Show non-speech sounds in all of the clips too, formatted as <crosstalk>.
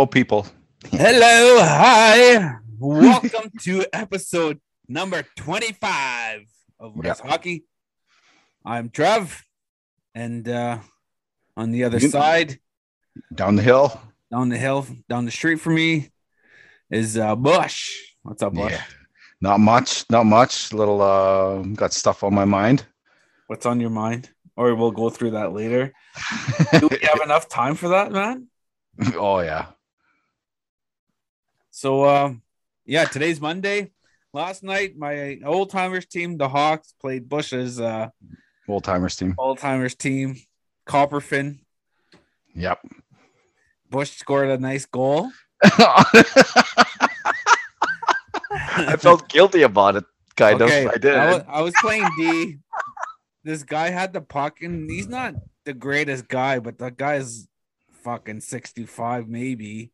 Hello, people. Hello, hi. Welcome to episode number 25 of What is Yeah. Hockey. I'm Trev, and uh, on the other You- side, Down the hill. down the hill, down the street from me, is uh, Bush. What's up, Bush? Yeah. Not much. Not much. Little uh got stuff on my mind. What's on your mind? Or we'll go through that later. <laughs> Do we have enough time for that, man? oh yeah. So, um, yeah, today's Monday. Last night, my old timers team, the Hawks, played Bush's uh, Old timers team. old timers team, Copperfin. Yep. Bush scored a nice goal. <laughs> I felt guilty about it, kind Okay, of. I did. I was, I was playing D. This guy had the puck, and he's not the greatest guy, but the guy's fucking 65, maybe.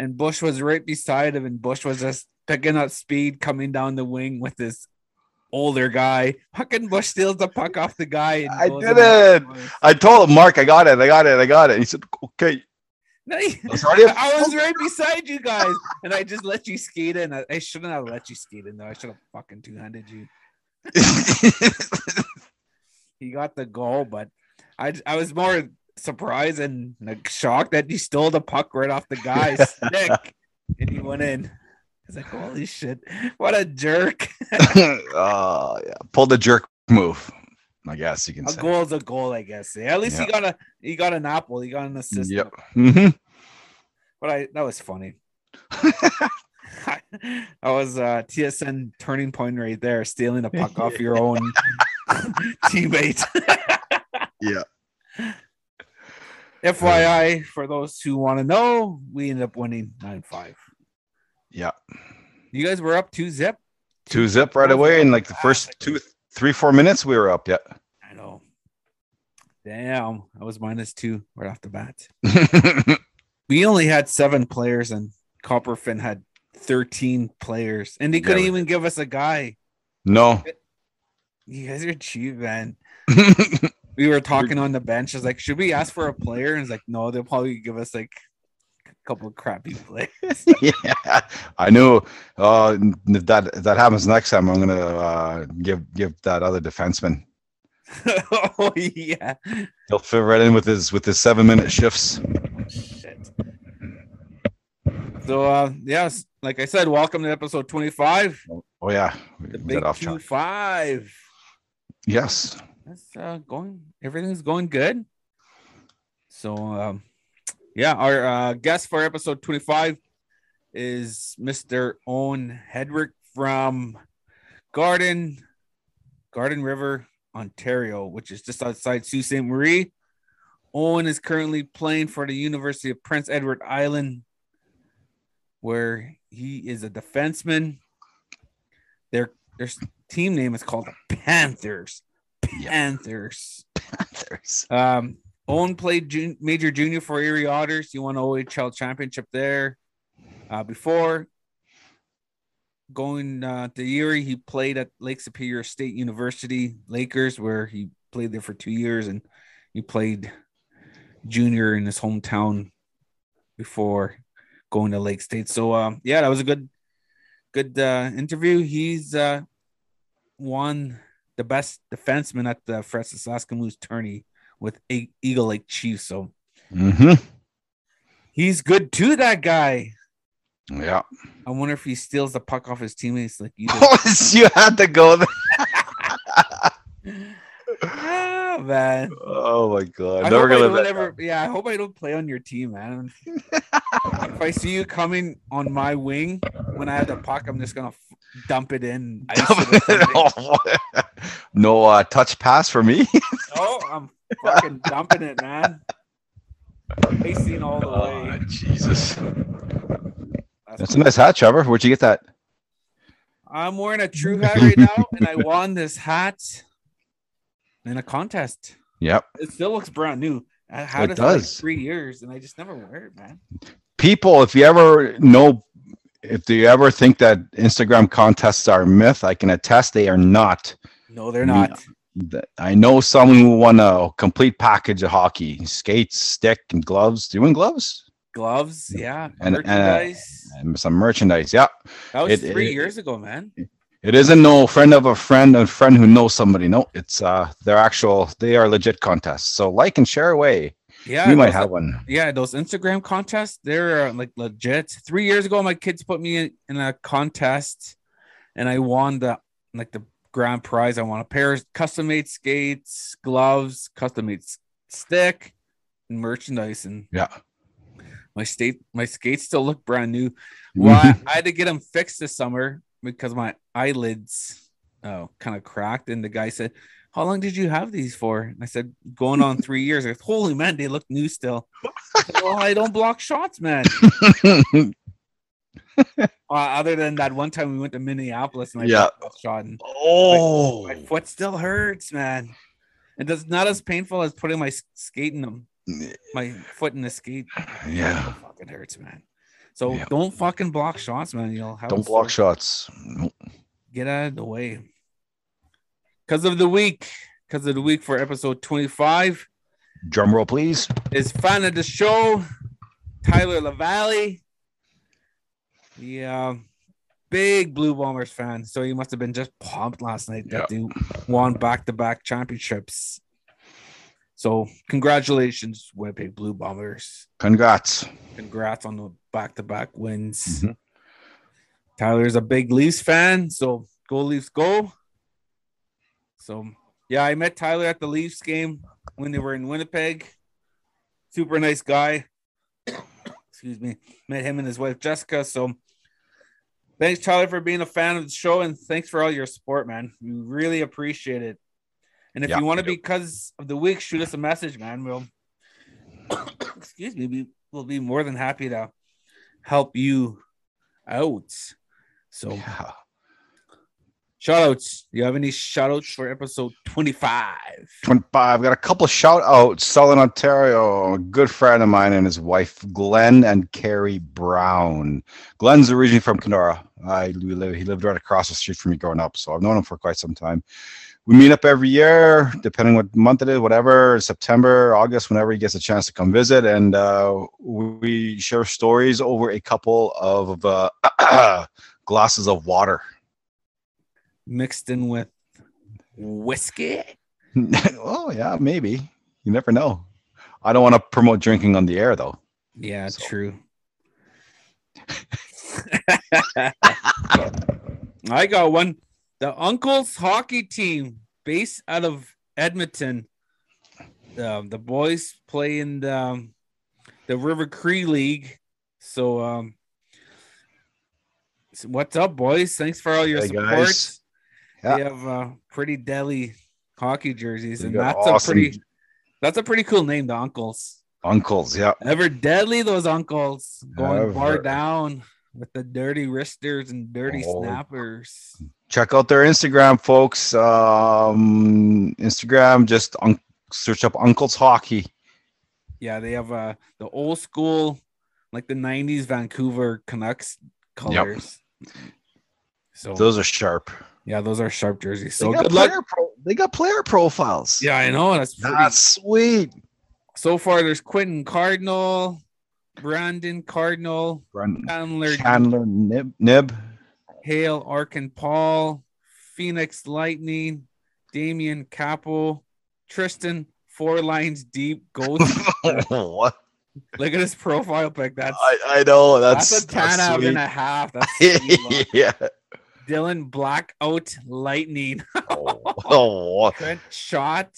And Bush was right beside him, and Bush was just picking up speed coming down the wing with this older guy. Fucking Bush steals the puck off the guy. And I did it. I told him, Mark, I got it. I got it. I got it. He said, okay. No, I started- <laughs> I was right beside you guys, and I just let you skate in. I, I shouldn't have let you skate in though. I should have fucking two handed you. <laughs> He got the goal, but I I was more surprised and like shocked that he stole the puck right off the guy's <laughs> stick, and he went in. Was like, holy shit, what a jerk! uh, <laughs> <laughs> yeah. Pull the jerk move. I guess you can A say. goal's a goal, I guess. Yeah, at least he got a he got an apple. He got an assist. Yep. hmm But I that was funny. that was uh TSN turning point right there, stealing a puck off your own teammate. Yeah. FYI, for those who want to know, we ended up winning 9 5. Yeah. You guys were up two zip? Two zip right away in like the first two, three, four minutes. We were up. Yeah. I know. Damn, I was minus two right off the bat. <laughs> We only had seven players, and Copperfin had 13 players, and they couldn't Yeah. even give us a guy. no. You guys are cheap, man. <laughs> We were talking on the bench. I was like, should we ask for a player? And it's like, no, they'll probably give us like a couple of crappy players. <laughs> yeah, I know. Uh, if that if that happens next time, I'm gonna uh, give give that other defenseman. <laughs> oh yeah. He'll fit right in with his with his seven minute shifts. Shit. So uh yes, like I said, welcome to episode 25. Oh yeah, The big off two five. Yes. That's uh going everything's going good. So um yeah, our uh guest for episode 25 is Mr. Owen Headrick from Garden Garden River, Ontario, which is just outside Sault Ste. Marie. Owen is currently playing for the University of Prince Edward Island, where he is a defenseman. Their their team name is called the Panthers. Yeah. Panthers. Um, Owen played jun- major junior for Erie Otters. He won OHL championship there. Uh, before going uh, to Erie, he played at Lake Superior State University Lakers, where he played there for two years, and he played junior in his hometown before going to Lake State. So, um, yeah, that was a good, good uh, interview. He's uh, won the best defenseman at the Francis Moose tourney with Eagle Lake Chiefs. So Mhm. he's good too, that guy. Yeah. I wonder if he steals the puck off his teammates like you <laughs> you had to go there. ah, man. Oh my god. I Never gonna ever, yeah, I hope I don't play on your team, man. <laughs> if I see you coming on my wing when I have the puck, I'm just gonna f- dump it in. <laughs> ice it something. no uh, touch pass for me. <laughs> oh, I'm fucking dumping it, man. Racing all the Oh, way. Jesus. That's That's a nice hat, Trevor. Where'd you get that? I'm wearing a true hat right now, and I won this hat in a contest. Yep. It still looks brand new. I had It it, for like does. three years, and I just never wear it, man. People, if you ever know, if you ever think that Instagram contests are a myth, I can attest they are not. No, they're not. I know someone who won a complete package of hockey skates, stick, and gloves. Do you win gloves? gloves, yeah, And- and, uh, merchandise. And some merchandise. Yeah. that was it- three it- years ago, man. It isn't no friend of a friend, a friend who knows somebody. No, it's uh they're actual they are legit contests. So like and share away. Yeah, we might those- have one. Yeah, those Instagram contests, they're uh, like legit. Three years ago, my kids put me in, in a contest and I won the like the grand prize. I won a pair of custom made skates, gloves, custom made stick, and merchandise. And Yeah. my state my skates still look brand new. <laughs> Well, I, I had to get them fixed this summer because my eyelids oh kind of cracked. And the guy said, How long did you have these for? And I said, Going on three years. I said, Holy man, they look new still. I said, well, I don't block shots, man. <laughs> Uh, other than that one time we went to Minneapolis and I Yeah. shot and oh my foot still hurts, man. It does not as painful as putting my skate in them, my foot in the skate. yeah. It fucking hurts, man. So Yeah. don't fucking block shots, man. You'll have Don't block shots. Get out of the way. Because of the week, because of the week for episode 25 Drum roll, please. is fan of the show, Tyler LaValle. The uh, big Blue Bombers fan. So he must have been just pumped last night that they won back to back championships. So congratulations, Winnipeg Blue Bombers. Congrats. Congrats on the back to back wins. Mhm. Tyler's a big Leafs fan, so go Leafs go. So yeah, I met Tyler at the Leafs game when they were in Winnipeg. Super nice guy. Excuse me. Met him and his wife Jessica. So thanks, Tyler, for being a fan of the show and thanks for all your support, man. We really appreciate it. And if Yeah, you want to be because of the week, shoot us a message, man. We'll <coughs> excuse me, we, we'll be more than happy to help you out. So Yeah. Shout outs. Do you have any shout outs for episode 25? 25. Got a couple shout outs. Southern Ontario. A good friend of mine and his wife, Glenn and Carrie Brown. Glenn's originally from Kenora. I we live, he lived right across the street from me growing up, so I've known him for quite some time. We meet up every year, depending what month it is, whatever, September, August, whenever he gets a chance to come visit, and uh, we share stories over a couple of uh, <clears throat> glasses of water. Mixed in with whiskey. <laughs> oh yeah, maybe. You never know. I don't want to promote drinking on the air though. Yeah, So- true. <laughs> <laughs> I got one. The Uncles hockey team, based out of Edmonton. Um, the boys play in the, um, the River Cree League. So, um, so what's up, boys? Thanks for all your Hey, support. guys. Yeah. They have uh, pretty deadly hockey jerseys, and that's awesome a pretty that's a pretty cool name, the Uncles. Uncles, yeah. Ever deadly, those uncles going Ever. down with the dirty wristers and dirty Oh. snappers. Check out their Instagram, folks. Um, Instagram, just un- search up Uncles Hockey. Yeah, they have uh the old school, like the '90s Vancouver Canucks colors. So Those are sharp. Yeah, those are sharp jerseys. So good luck. pro- they got player profiles. Yeah, I know that's pretty. That's sweet. so far, there's Quentin Cardinal, Brandon Cardinal, Brandon Chandler Chandler Nib, Nib. Hale, Arkin Paul, Phoenix Lightning, Damian Capo, Tristan, four lines deep, goes. <laughs> what? Look at his profile pic. That's I, I know that's that's, a 10 that's and a half. That's <laughs> yeah. Dylan Blackout Lightning, <laughs> Oh, oh, Trent Shot,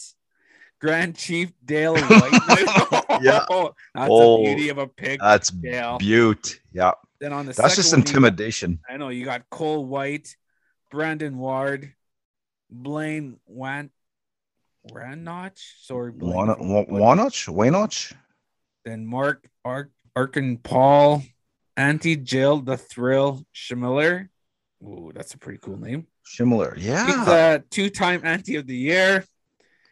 Grand Chief Dale <laughs> White. <laughs> Yeah. that's Oh, a beauty of a pic. that's Dale. beaut. Yeah, Then on the that's just intimidation. I know you got Cole White, Brandon Ward, Blaine Wan Wanach. Sorry, Blaine. Wana- Wa- Wanach, Wanach. Then Mark Ark Arkin Paul, Auntie Jill the Thrill Schmiller. Ooh, that's a pretty cool name. Similar, He's yeah. a two-time Auntie of the Year.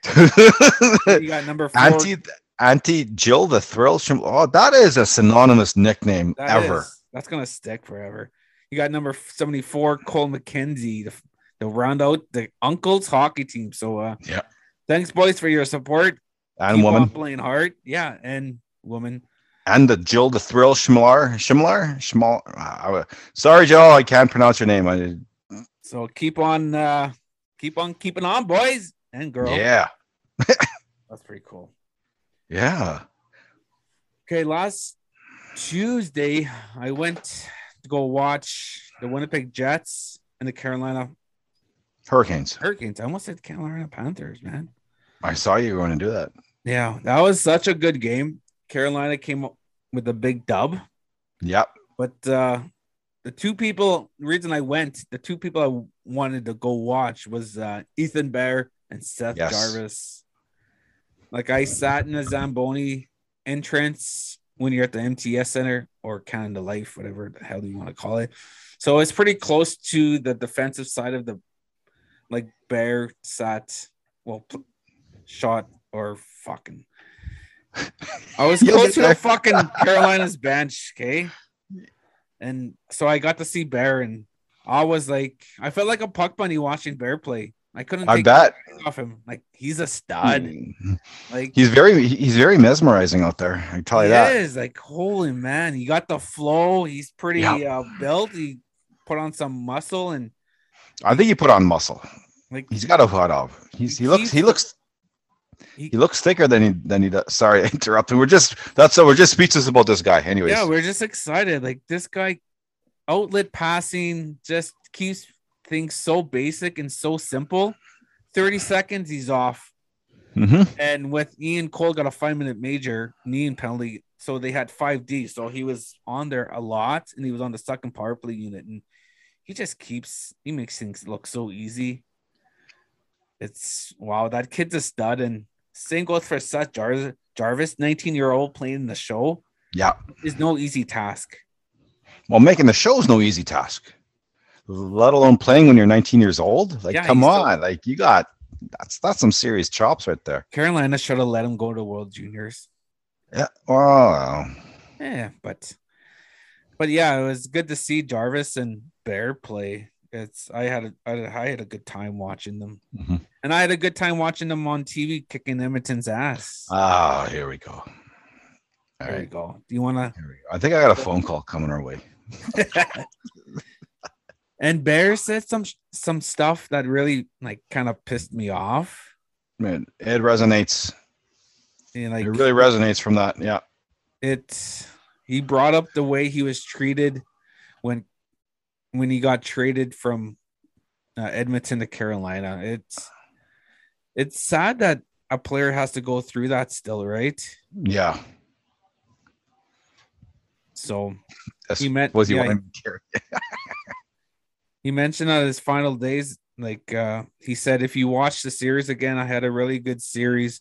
<laughs> You got number four. Auntie, Auntie Jill, the thrill. Shim- Oh, that is a synonymous nickname That ever. is- that's gonna stick forever. You got number 74, Cole McKenzie, to, to round out the uncle's hockey team. So uh Yeah. thanks boys for your support. And Keep woman, playing hard. Yeah, and woman. And the Jill the Thrill Schmlar Schmlar Schmal. Uh, sorry, Joe, I can't pronounce your name. I, So keep on, uh, keep on keeping on, boys and girls. yeah, <laughs> That's pretty cool. yeah. Okay, last Tuesday, I went to go watch the Winnipeg Jets and the Carolina Hurricanes. Hurricanes. I almost said Carolina Panthers, man. I saw you going to do that. Yeah, that was such a good game. Carolina came up with a big dub, Yep. but uh the two people the reason I went, the two people I wanted to go watch was uh Ethan Bear and Seth Yes. Jarvis. Like I sat in a Zamboni entrance when you're at the MTS Center or Canada Life, whatever the hell you want to call it. So it's pretty close to the defensive side of the like Bear sat, well, shot or fucking. I was <laughs> close to the fucking <laughs> Carolina's bench, okay? And so I got to see Bear, and I was like, I felt like a puck bunny watching Bear play. I couldn't I bet. off him. Like he's a stud. Like He's very he's very mesmerizing out there. I tell you he that. is like holy man. He got the flow. He's pretty Yeah. uh, built. He put on some muscle and I think he put on muscle. like He's got a hood of. He's he looks he looks He- he looks thicker than he than he does. Sorry, interrupting. We're just that's so we're just speechless about this guy. Anyways, Yeah, we're just excited. Like this guy, outlet passing just keeps things so basic and so simple. 30 seconds, he's off. Mhm. And with Ian Cole got a five minute major knee penalty. So they had 5D. So he was on there a lot and he was on the second power play unit. And he just keeps he makes things look so easy. It's wow, that kid's a stud. And same goes for Seth Jar- Jarvis, 19 year old playing the show yeah. is no easy task. Well, making the show is no easy task, let alone playing when you're 19 years old. Like, Yeah, come he's still- on, like you got that's that's some serious chops right there. Carolina should have let him go to World Juniors. Yeah. Wow. Yeah, but but yeah, it was good to see Jarvis and Bear play. It's I had a, I had a- I had a good time watching them, Mhm. And I had a good time watching them on TV kicking Edmonton's ass. Ah, here we go. All there you right. go. Do you want to? I think I got a phone call coming our way. <laughs> and Bear said some some stuff that really like kind of pissed me off. Man, it resonates. And like it really resonates from that. Yeah. it he brought up the way he was treated when when he got traded from uh, Edmonton to Carolina. It's it's sad that a player has to go through that still, right? Yeah. So That's, He meant- was he yeah, wanting to <laughs> he mentioned on his final days, like uh, he said, if you watch the series again, I had a really good series.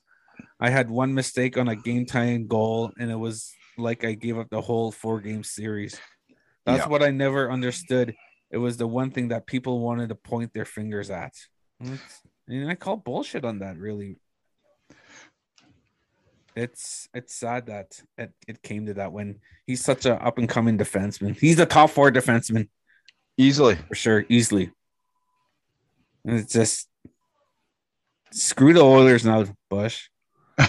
I had one mistake on a game tying goal, and it was like I gave up the whole four game series. That's Yeah. what I never understood. It was the one thing that people wanted to point their fingers at. It's- and I call bullshit on that, really. It's it's sad that it, it came to that when he's such a up and coming defenseman. He's a top four defenseman Easily. for sure, easily. And it's just screw the Oilers now, Bush. <laughs>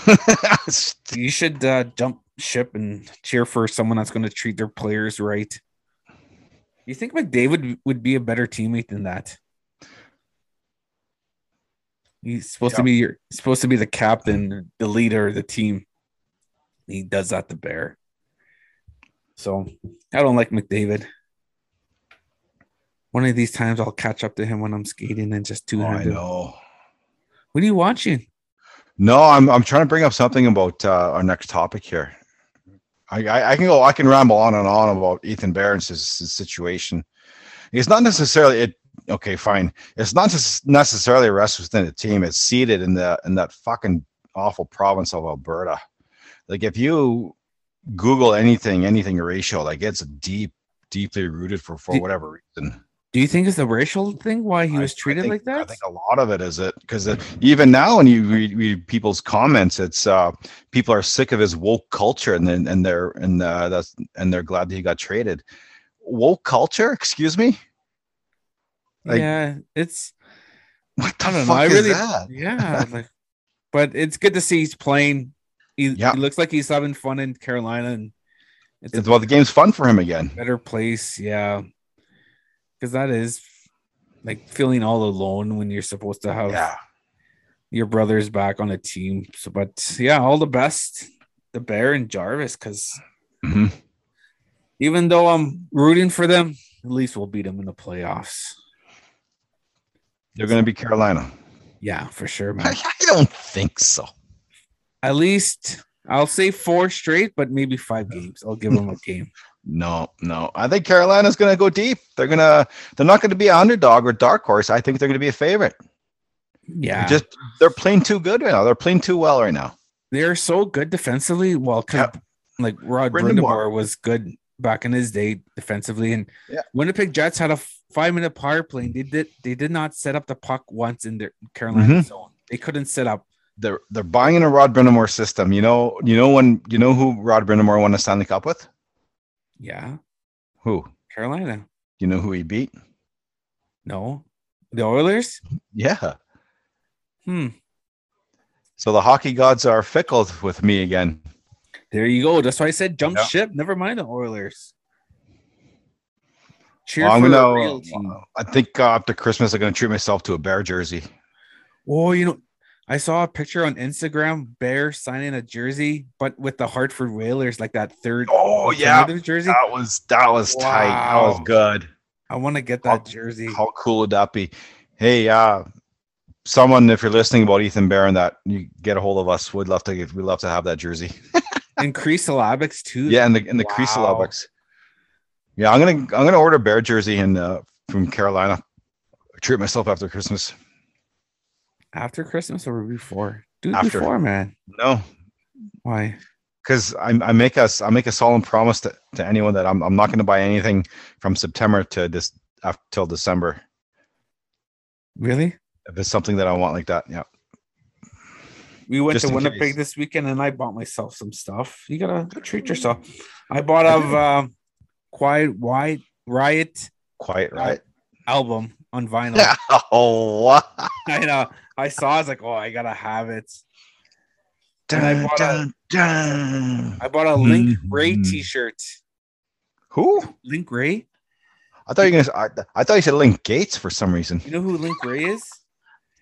You should uh, jump ship and cheer for someone that's going to treat their players right. You think McDavid would be a better teammate than that? He's supposed to be your supposed to be the captain, the leader of the team. He does that to Bear. So I don't like McDavid. One of these times I'll catch up to him when I'm skating and just two Oh, I know. what are you watching? No, I'm I'm trying to bring up something about uh, our next topic here. I, I I can go I can ramble on and on about Ethan Barron's his, his situation. It's not necessarily it. Okay, fine. It's not just necessarily a rest within the team. It's seated in the in that fucking awful province of Alberta. Like if you Google anything, anything racial, like it's deep, deeply rooted for for Do- whatever reason. Do you think it's the racial thing why he I- was treated think- like that? I think a lot of it is it because even now when you read, read people's comments, it's uh people are sick of his woke culture and then and they're and uh, that's and they're glad that he got traded. Woke culture? Excuse me? Like- yeah, it's What the I don't fuck know. I is really, that? yeah, <laughs> like, but it's good to see he's playing. He, Yeah. he looks like he's having fun in Carolina, and It's It's, well, the game's fun for him again. better place, yeah. Because that is like feeling all alone when you're supposed to have Yeah. your brothers back on a team. So, but yeah, all the best, the Bear and Jarvis. Because hmm even though I'm rooting for them, at least we'll beat them in the playoffs. They're going to be Carolina. Yeah, for sure, I, man. <laughs> I don't think so. At least I'll say four straight, but maybe five games. I'll give them a game. <laughs> No, no. I think Carolina's going to go deep. They're going to. They're not going to be an underdog or dark horse. I think they're going to be a favorite. Yeah, Just they're playing too good right now. They're playing too well right now. they're so good defensively. Well, Yep. like Rod Brind'Amour. Brind'Amour was good back in his day defensively, and Yeah. Winnipeg Jets had a five minute power play. They did they did not set up the puck once in their Carolina Mhm. zone. They couldn't set up. They're they're buying in a Rod Brind'Amour system. You know, you know when you know who Rod Brind'Amour won the Stanley Cup with? Yeah, Who? Carolina. You know who he beat? No, the Oilers. Yeah. Hmm. So the hockey gods are fickle with me again. There you go. That's why I said jump Yeah. ship. Never mind the Oilers. Cheer Well, I'm for gonna. real team. I think uh, after Christmas, I'm gonna treat myself to a bear jersey. Oh, you know, I saw a picture on Instagram, Bear signing a jersey, but with the Hartford Whalers, like that third Oh yeah, jersey. that was that was tight. That was good. I want to get How- that jersey. How cool would that be? Hey, uh, someone, if you're listening about Ethan Barron, that you get a hold of us. We'd love to. We'd love to have that jersey. <laughs> Increase syllabics too. Yeah, in the in the crease Wow. Yeah, I'm gonna I'm gonna order a bear jersey and uh, from Carolina. Treat myself after Christmas. After Christmas or before? Dude, After. before, man. No, Why? because I, I make us I make a solemn promise to, to anyone that I'm I'm not going to buy anything from September to this after till December. Really? If it's something that I want like that, yeah. We went Just to Winnipeg case. this weekend and I bought myself some stuff. You gotta treat yourself. I bought of um <laughs> Quiet White Riot Quiet, right? album on vinyl. <laughs> Oh, what? I know. I saw. I was like, oh, I gotta have it. And I Dun, bought a- dun, dun. I bought a Link Wray Mhm. T-shirt. Who? Link Wray. I thought you were gonna. I, I thought you said Link Gates for some reason. You know who Link Wray is?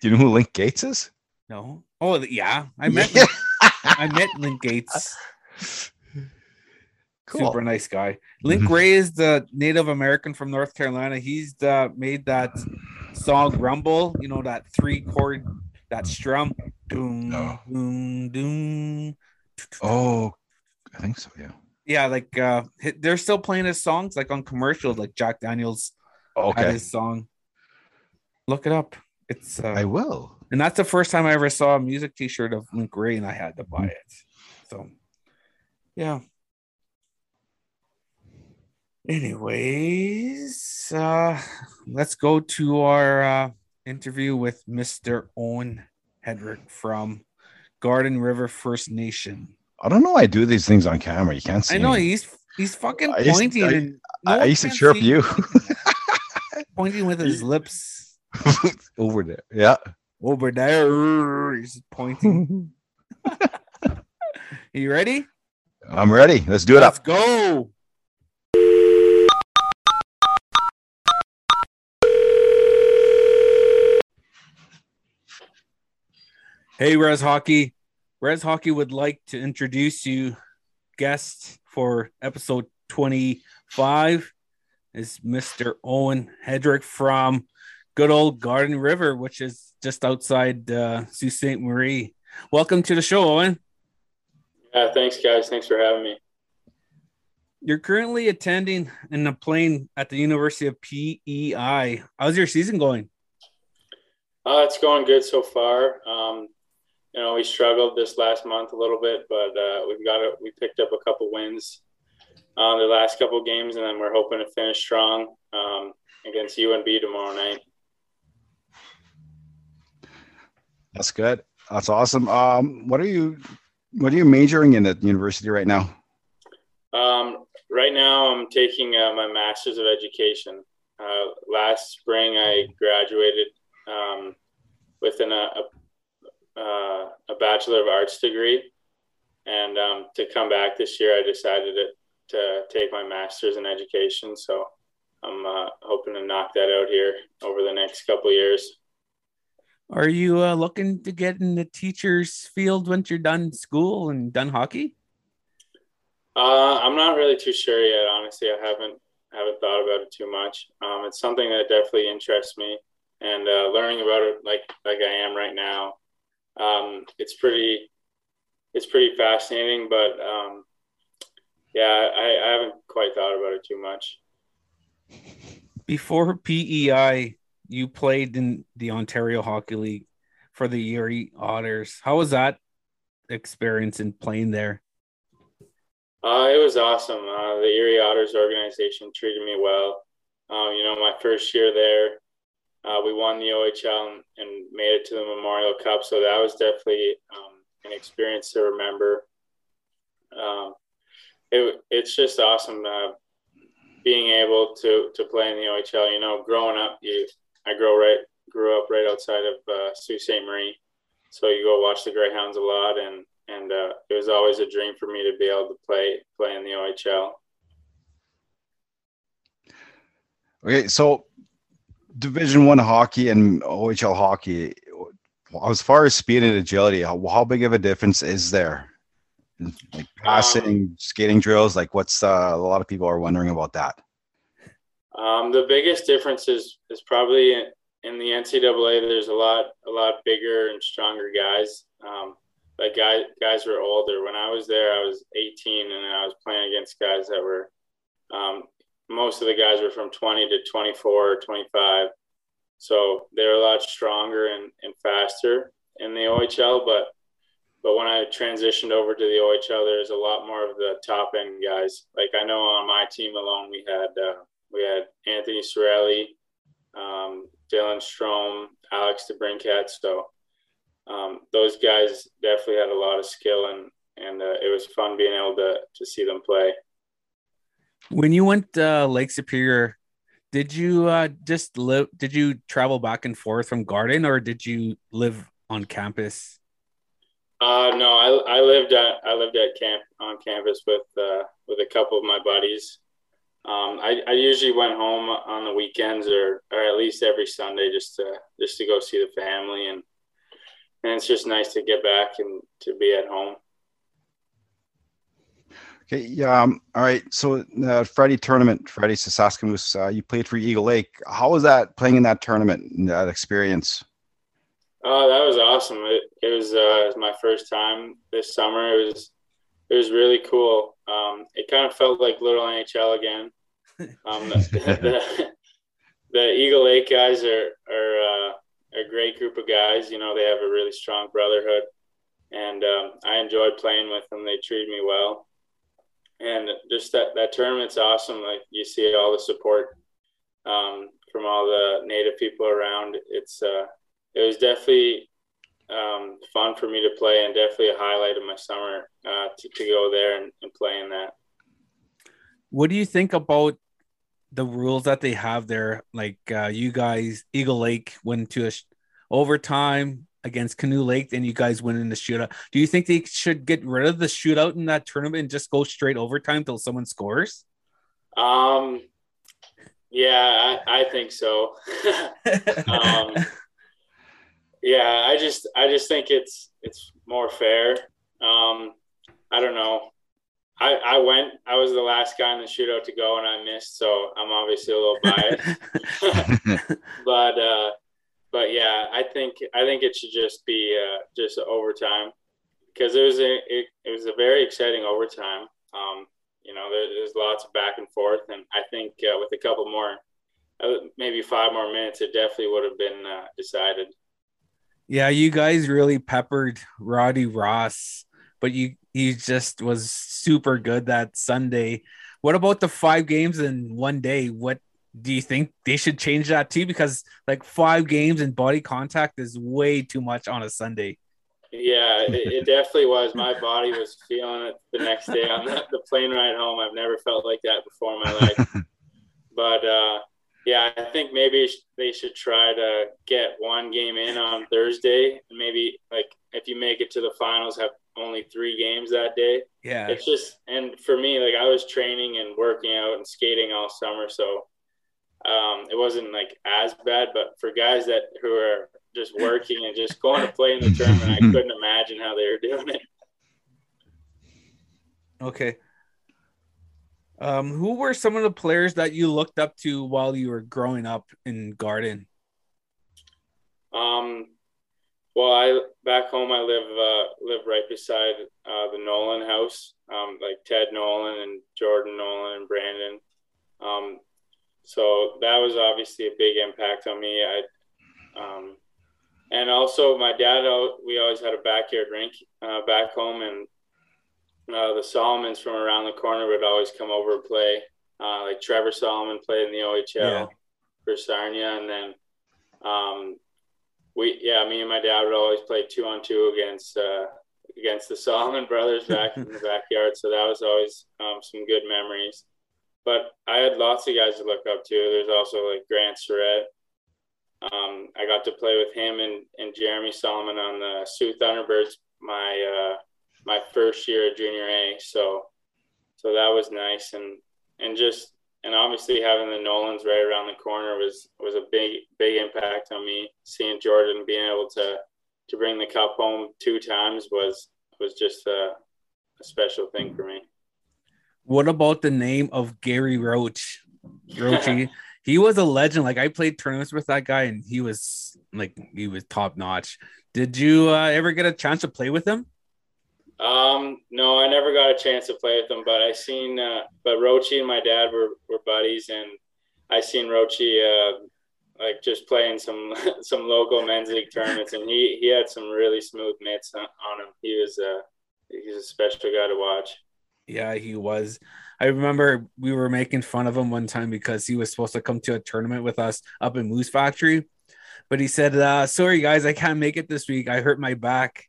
Do you know who Link Gates is? No. Oh yeah, I <laughs> met Yeah. I met Link Gates. <laughs> Cool. Super nice guy. Link Mhm. Ray is the Native American from North Carolina. He's the made that song Rumble. You know that three chord that strum. Doom, No. doom, doom. Oh, I think so. Yeah. Yeah, like uh they're still playing his songs like on commercials, like Jack Daniels okay. had his song. Look it up. It's uh, I will. and that's the first time I ever saw a music T-shirt of Link Wray, and I had to buy it. So, yeah. Anyways, uh, let's go to our uh, interview with Mr. Owen Headrick from Garden River First Nation. I don't know. why I do these things on camera. You can't see. I know me. he's he's fucking I pointing, I- no I used to chirp you <laughs> <laughs> pointing with his lips <laughs> over there. Yeah. over there. He's pointing. you ready? I'm ready. Let's do it Let's up. go. Hey, Res Hockey. Res Hockey would like to introduce you guest for episode 25 is Mr. Owen Headrick from good old Garden River, which is just outside uh, Sault Ste. Marie. Welcome to the show, Owen. Yeah, thanks, guys. Thanks for having me. You're currently attending and playing at the University of PEI. How's your season going? Uh, it's going good so far. Um, you know, we struggled this last month a little bit, but uh, we've got it. We picked up a couple wins uh, the last couple games, and then we're hoping to finish strong um, against UNB tomorrow night. That's good. That's awesome. Um, what are you? What are you majoring in at university right now? Um, right now, I'm taking uh, my master's of education. Uh, last spring, I graduated um, with an, a, uh, a bachelor of arts degree, and um, to come back this year, I decided to to take my master's in education. So I'm uh, hoping to knock that out here over the next couple years. Are you uh, looking to get in the teacher's field once you're done school and done hockey? Uh, I'm not really too sure yet. Honestly, I haven't haven't thought about it too much. Um, it's something that definitely interests me, and uh, learning about it like like I am right now, um, it's pretty it's pretty fascinating. But um, yeah, I, I haven't quite thought about it too much. Before PEI, you played in the Ontario Hockey League for the Erie Otters. How was that experience in playing there? Uh, it was awesome. Uh, the Erie Otters organization treated me well. Um, you know, my first year there, uh, we won the OHL and, and, made it to the Memorial Cup. So that was definitely um, an experience to remember. Um, it, it's just awesome uh, being able to to play in the OHL. You know, growing up, you I grow right grew up right outside of uh, Sault Ste. Marie, so you go watch the Greyhounds a lot, and and uh, it was always a dream for me to be able to play play in the OHL. Okay, so Division One hockey and OHL hockey, as far as speed and agility, how, how big of a difference is there? Like passing, um, skating drills, like what's uh, a lot of people are wondering about that. Um, the biggest difference is is probably in, in, the NCAA. There's a lot a lot bigger and stronger guys. Um, like guys guys were older. When I was there, I was 18, and I was playing against guys that were um, most of the guys were from 20 to 24 or 25. So they're a lot stronger and, and faster in the OHL. But but when I transitioned over to the OHL, there's a lot more of the top end guys. Like I know on my team alone, we had uh, we had Anthony Cirelli, um, Dylan Strome, Alex DeBrincat. So um, those guys definitely had a lot of skill, and and uh, it was fun being able to to see them play. When you went uh, Lake Superior, did you uh, just live? Did you travel back and forth from Garden, or did you live on campus? Uh, no, I, I lived at I lived at camp on campus with uh, with a couple of my buddies. Um, I, I usually went home on the weekends or, or at least every Sunday just to just to go see the family and and it's just nice to get back and to be at home. Okay, yeah. Um, all right. So, uh, Freddie tournament, Freddie Sasakamoose, uh, you played for Eagle Lake. How was that playing in that tournament? That experience? Oh, that was awesome. It, it was, uh, it was my first time this summer. It was it was really cool. Um, it kind of felt like little NHL again. Um, the, <laughs> the, the, Eagle Lake guys are are uh, a great group of guys. You know, they have a really strong brotherhood, and um, I enjoyed playing with them. They treated me well, and just that that tournament's awesome. Like you see all the support um, from all the native people around. It's uh, it was definitely um, fun for me to play and definitely a highlight of my summer uh, to, to go there and, and play in that. What do you think about the rules that they have there? Like uh, you guys, Eagle Lake went to a sh- overtime against Canoe Lake, and you guys win in the shootout. Do you think they should get rid of the shootout in that tournament and just go straight overtime till someone scores? Um, yeah, I, I think so. <laughs> um, yeah, I just I just think it's it's more fair. Um, I don't know. I, I went. I was the last guy in the shootout to go, and I missed, so I'm obviously a little <laughs> biased. <laughs> but uh, but yeah, I think I think it should just be uh, just overtime because it was a it, it was a very exciting overtime. Um, you know, there, there's lots of back and forth, and I think uh, with a couple more, uh, maybe five more minutes, it definitely would have been uh, decided. Yeah, you guys really peppered Roddy Ross, but you he just was super good that Sunday. What about the five games in one day? What do you think they should change that too? Because like five games and body contact is way too much on a Sunday. Yeah, it, it definitely was. My body was feeling it the next day on the, the plane ride home. I've never felt like that before in my life. <laughs> but uh, yeah, I think maybe they should try to get one game in on Thursday, and maybe like if you make it to the finals, have only three games that day. Yeah. It's just and for me, like I was training and working out and skating all summer, so um, it wasn't like as bad. But for guys that who are just working and just going to play in the tournament, I couldn't imagine how they were doing it. Okay. Um, who were some of the players that you looked up to while you were growing up in Garden? Um, well, I back home. I live uh, live right beside uh, the Nolan house, um, like Ted Nolan and Jordan Nolan and Brandon. Um, so that was obviously a big impact on me. I, um, and also my dad. We always had a backyard rink uh, back home, and uh, the Solomons from around the corner would always come over and play. Uh, like Trevor Solomon played in the OHL yeah. for Sarnia, and then um, we, yeah, me and my dad would always play two on two against uh, against the Solomon <laughs> brothers back in the backyard. So that was always um, some good memories. But I had lots of guys to look up to. There's also like Grant Surratt. Um, I got to play with him and, and Jeremy Solomon on the Soo Thunderbirds my uh, my first year at junior A. So so that was nice and and just and obviously having the Nolans right around the corner was was a big big impact on me. Seeing Jordan being able to to bring the cup home two times was was just a, a special thing for me. What about the name of Gary Roach? Roachy. <laughs> he was a legend. Like I played tournaments with that guy, and he was like he was top notch. Did you uh, ever get a chance to play with him? Um, no, I never got a chance to play with him, but I seen, uh, but Rochi and my dad were, were buddies and I seen Rochi, uh, like just playing some, <laughs> some local men's league tournaments and he, he had some really smooth mitts on, on him. He was, uh, he's a special guy to watch. Yeah, he was. I remember we were making fun of him one time because he was supposed to come to a tournament with us up in Moose Factory. But he said, uh, sorry guys, I can't make it this week. I hurt my back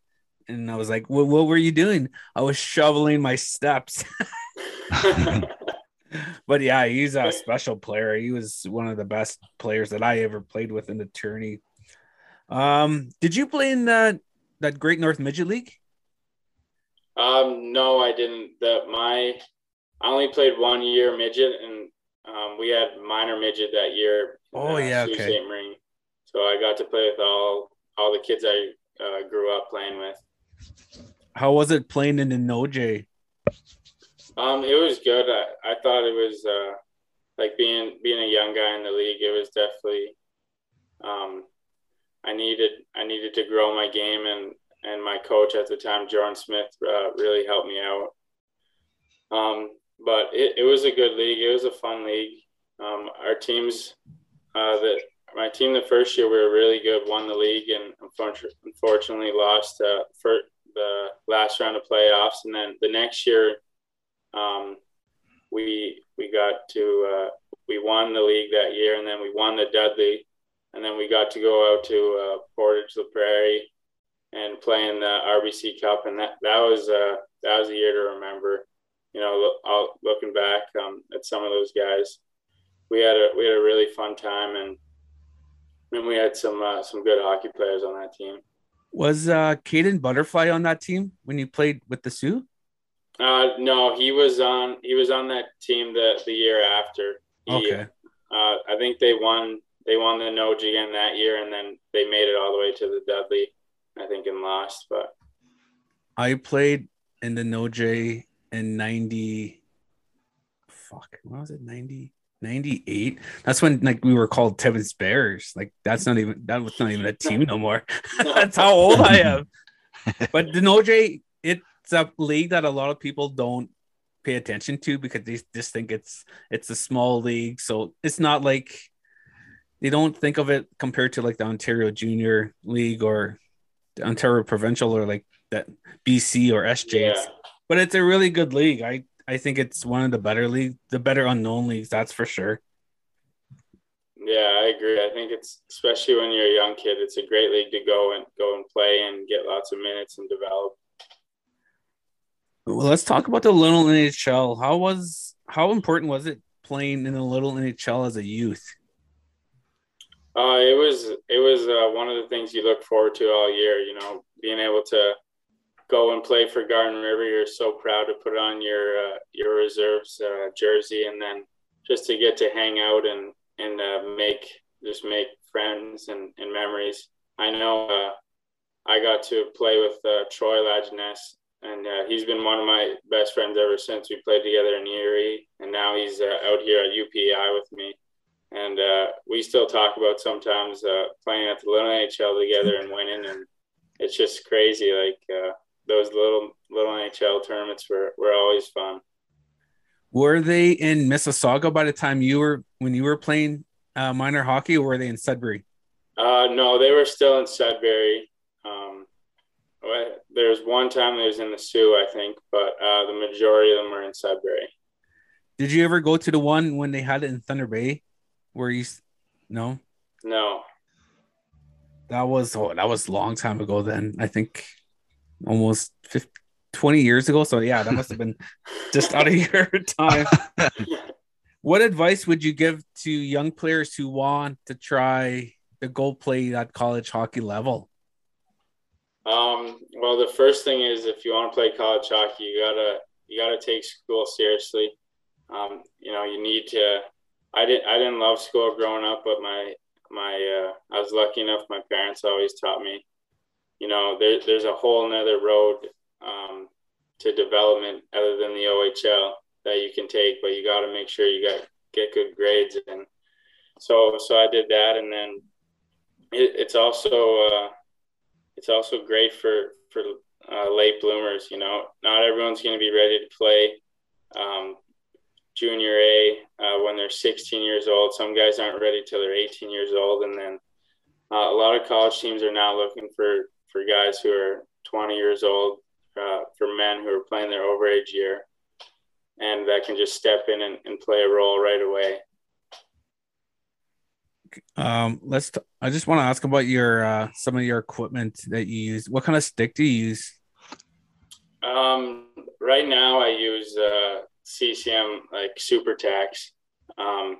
and I was like, well, what were you doing? I was shoveling my steps. <laughs> but yeah, he's a special player. He was one of the best players that I ever played with in the tourney. Um, did you play in that that Great North Midget League? Um, no, I didn't. That my I only played one year midget, and um, we had minor midget that year. Oh yeah, okay. So I got to play with all all the kids I uh, grew up playing with. How was it playing in the NOJ? Um, it was good. I, I thought it was uh, like being being a young guy in the league. It was definitely um, I needed I needed to grow my game, and and my coach at the time, Jordan Smith, uh, really helped me out. Um, but it, it was a good league. It was a fun league. Um, our teams uh, that my team the first year we were really good, won the league, and unfortunately lost uh, for the last round of playoffs. And then the next year, um, we we got to uh, we won the league that year, and then we won the Dudley, and then we got to go out to uh, Portage La Prairie and playing the RBC Cup, and that that was uh, that was a year to remember. You know, look, looking back um, at some of those guys, we had a we had a really fun time, and and we had some uh, some good hockey players on that team. Was uh Caden Butterfly on that team when you played with the Soo? Uh, no, he was on he was on that team the the year after. He, okay. Uh, I think they won they won the Noj again that year, and then they made it all the way to the Dudley, I think, and lost. But I played in the No Noj in ninety. Fuck, what was it? Ninety. 98 that's when like we were called Tibbetts Bears like that's not even that was not even a team no more <laughs> that's how old I am <laughs> but the OJ it's a league that a lot of people don't pay attention to because they just think it's it's a small league so it's not like they don't think of it compared to like the Ontario Junior League or the Ontario Provincial or like that BC or SJ yeah. but it's a really good league I I think it's one of the better leagues, the better unknown leagues, that's for sure. Yeah, I agree. I think it's especially when you're a young kid, it's a great league to go and go and play and get lots of minutes and develop. Well, let's talk about the little NHL. How was how important was it playing in the little NHL as a youth? Uh, it was it was uh, one of the things you look forward to all year. You know, being able to go and play for Garden River, you're so proud to put on your uh, your reserves uh, jersey, and then just to get to hang out and and uh, make just make friends and, and memories. I know uh, I got to play with Troy Lajeunesse, and he's been one of my best friends ever since we played together in Erie, and now he's out here at UPEI with me. And we still talk about sometimes playing at the little NHL together and winning, and it's just crazy. Like those little little NHL tournaments were were always fun. Were they in Mississauga by the time you were when you were playing uh, minor hockey, or were they in Sudbury? Uh, no, they were still in Sudbury. Um, there's one time they was in the Soo, I think, but uh, the majority of them were in Sudbury. Did you ever go to the one when they had it in Thunder Bay, where you? No. No. That was oh, that was a long time ago. Then I think almost 50, 20 years ago. So yeah, that must have been just out of <laughs> your time. <laughs> what advice would you give to young players who want to try the gold play at college hockey level? Um, well, the first thing is if you want to play college hockey, you gotta you gotta take school seriously. Um, you know, you need to. I didn't I didn't love school growing up, but my my uh, I was lucky enough. My parents always taught me you know, there, there's a whole nother road um, to development other than the OHL that you can take, but you got to make sure you got get good grades. And so, so I did that, and then it, it's also uh, it's also great for for uh, late bloomers. You know, not everyone's going to be ready to play um, junior A uh, when they're 16 years old. Some guys aren't ready till they're 18 years old, and then uh, a lot of college teams are now looking for for guys who are 20 years old, uh, for men who are playing their overage year, and that can just step in and, and play a role right away. Um, let's. T- I just want to ask about your uh, some of your equipment that you use. What kind of stick do you use? Um, right now I use uh, CCM like Super Tacks. Um,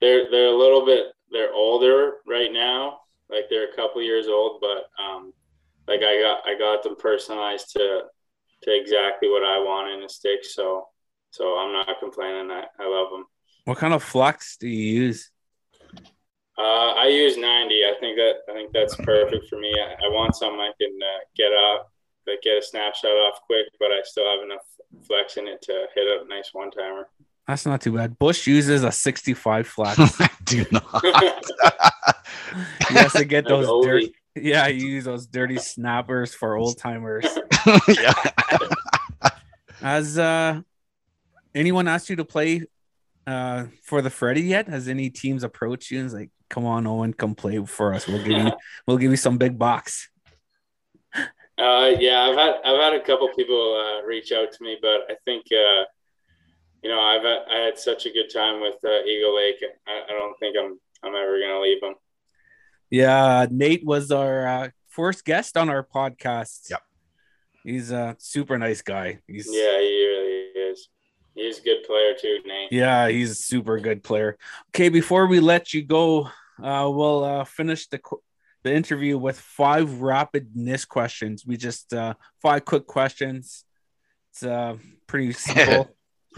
they're they're a little bit they're older right now, like they're a couple years old, but um, like I got I got them personalized to to exactly what I want in a stick. So so I'm not complaining. I, I love them. What kind of flux do you use? Uh, I use 90. I think that I think that's perfect for me. I, I want something I can uh, get off, like get a snapshot off quick, but I still have enough flex in it to hit a nice one timer. That's not too bad. Bush uses a 65 flex. <laughs> I do not. <laughs> he has to get those dirty. Yeah, you use those dirty snappers for old timers. <laughs> yeah. Has uh anyone asked you to play uh for the Freddy yet? Has any teams approached you and like, come on, Owen, come play for us. We'll give you we'll give you some big bucks. Uh yeah, I've had I've had a couple people uh, reach out to me, but I think uh you know, I've had, I had such a good time with uh, Eagle Lake. I, I don't think I'm I'm ever gonna leave them. Yeah, Nate was our uh, first guest on our podcast. Yep. He's a super nice guy. He's yeah, he really is. He's a good player too, Nate. Yeah, he's a super good player. Okay, before we let you go, uh, we'll uh, finish the the interview with five rapidness questions. We just uh, five quick questions. It's uh, pretty <laughs> simple.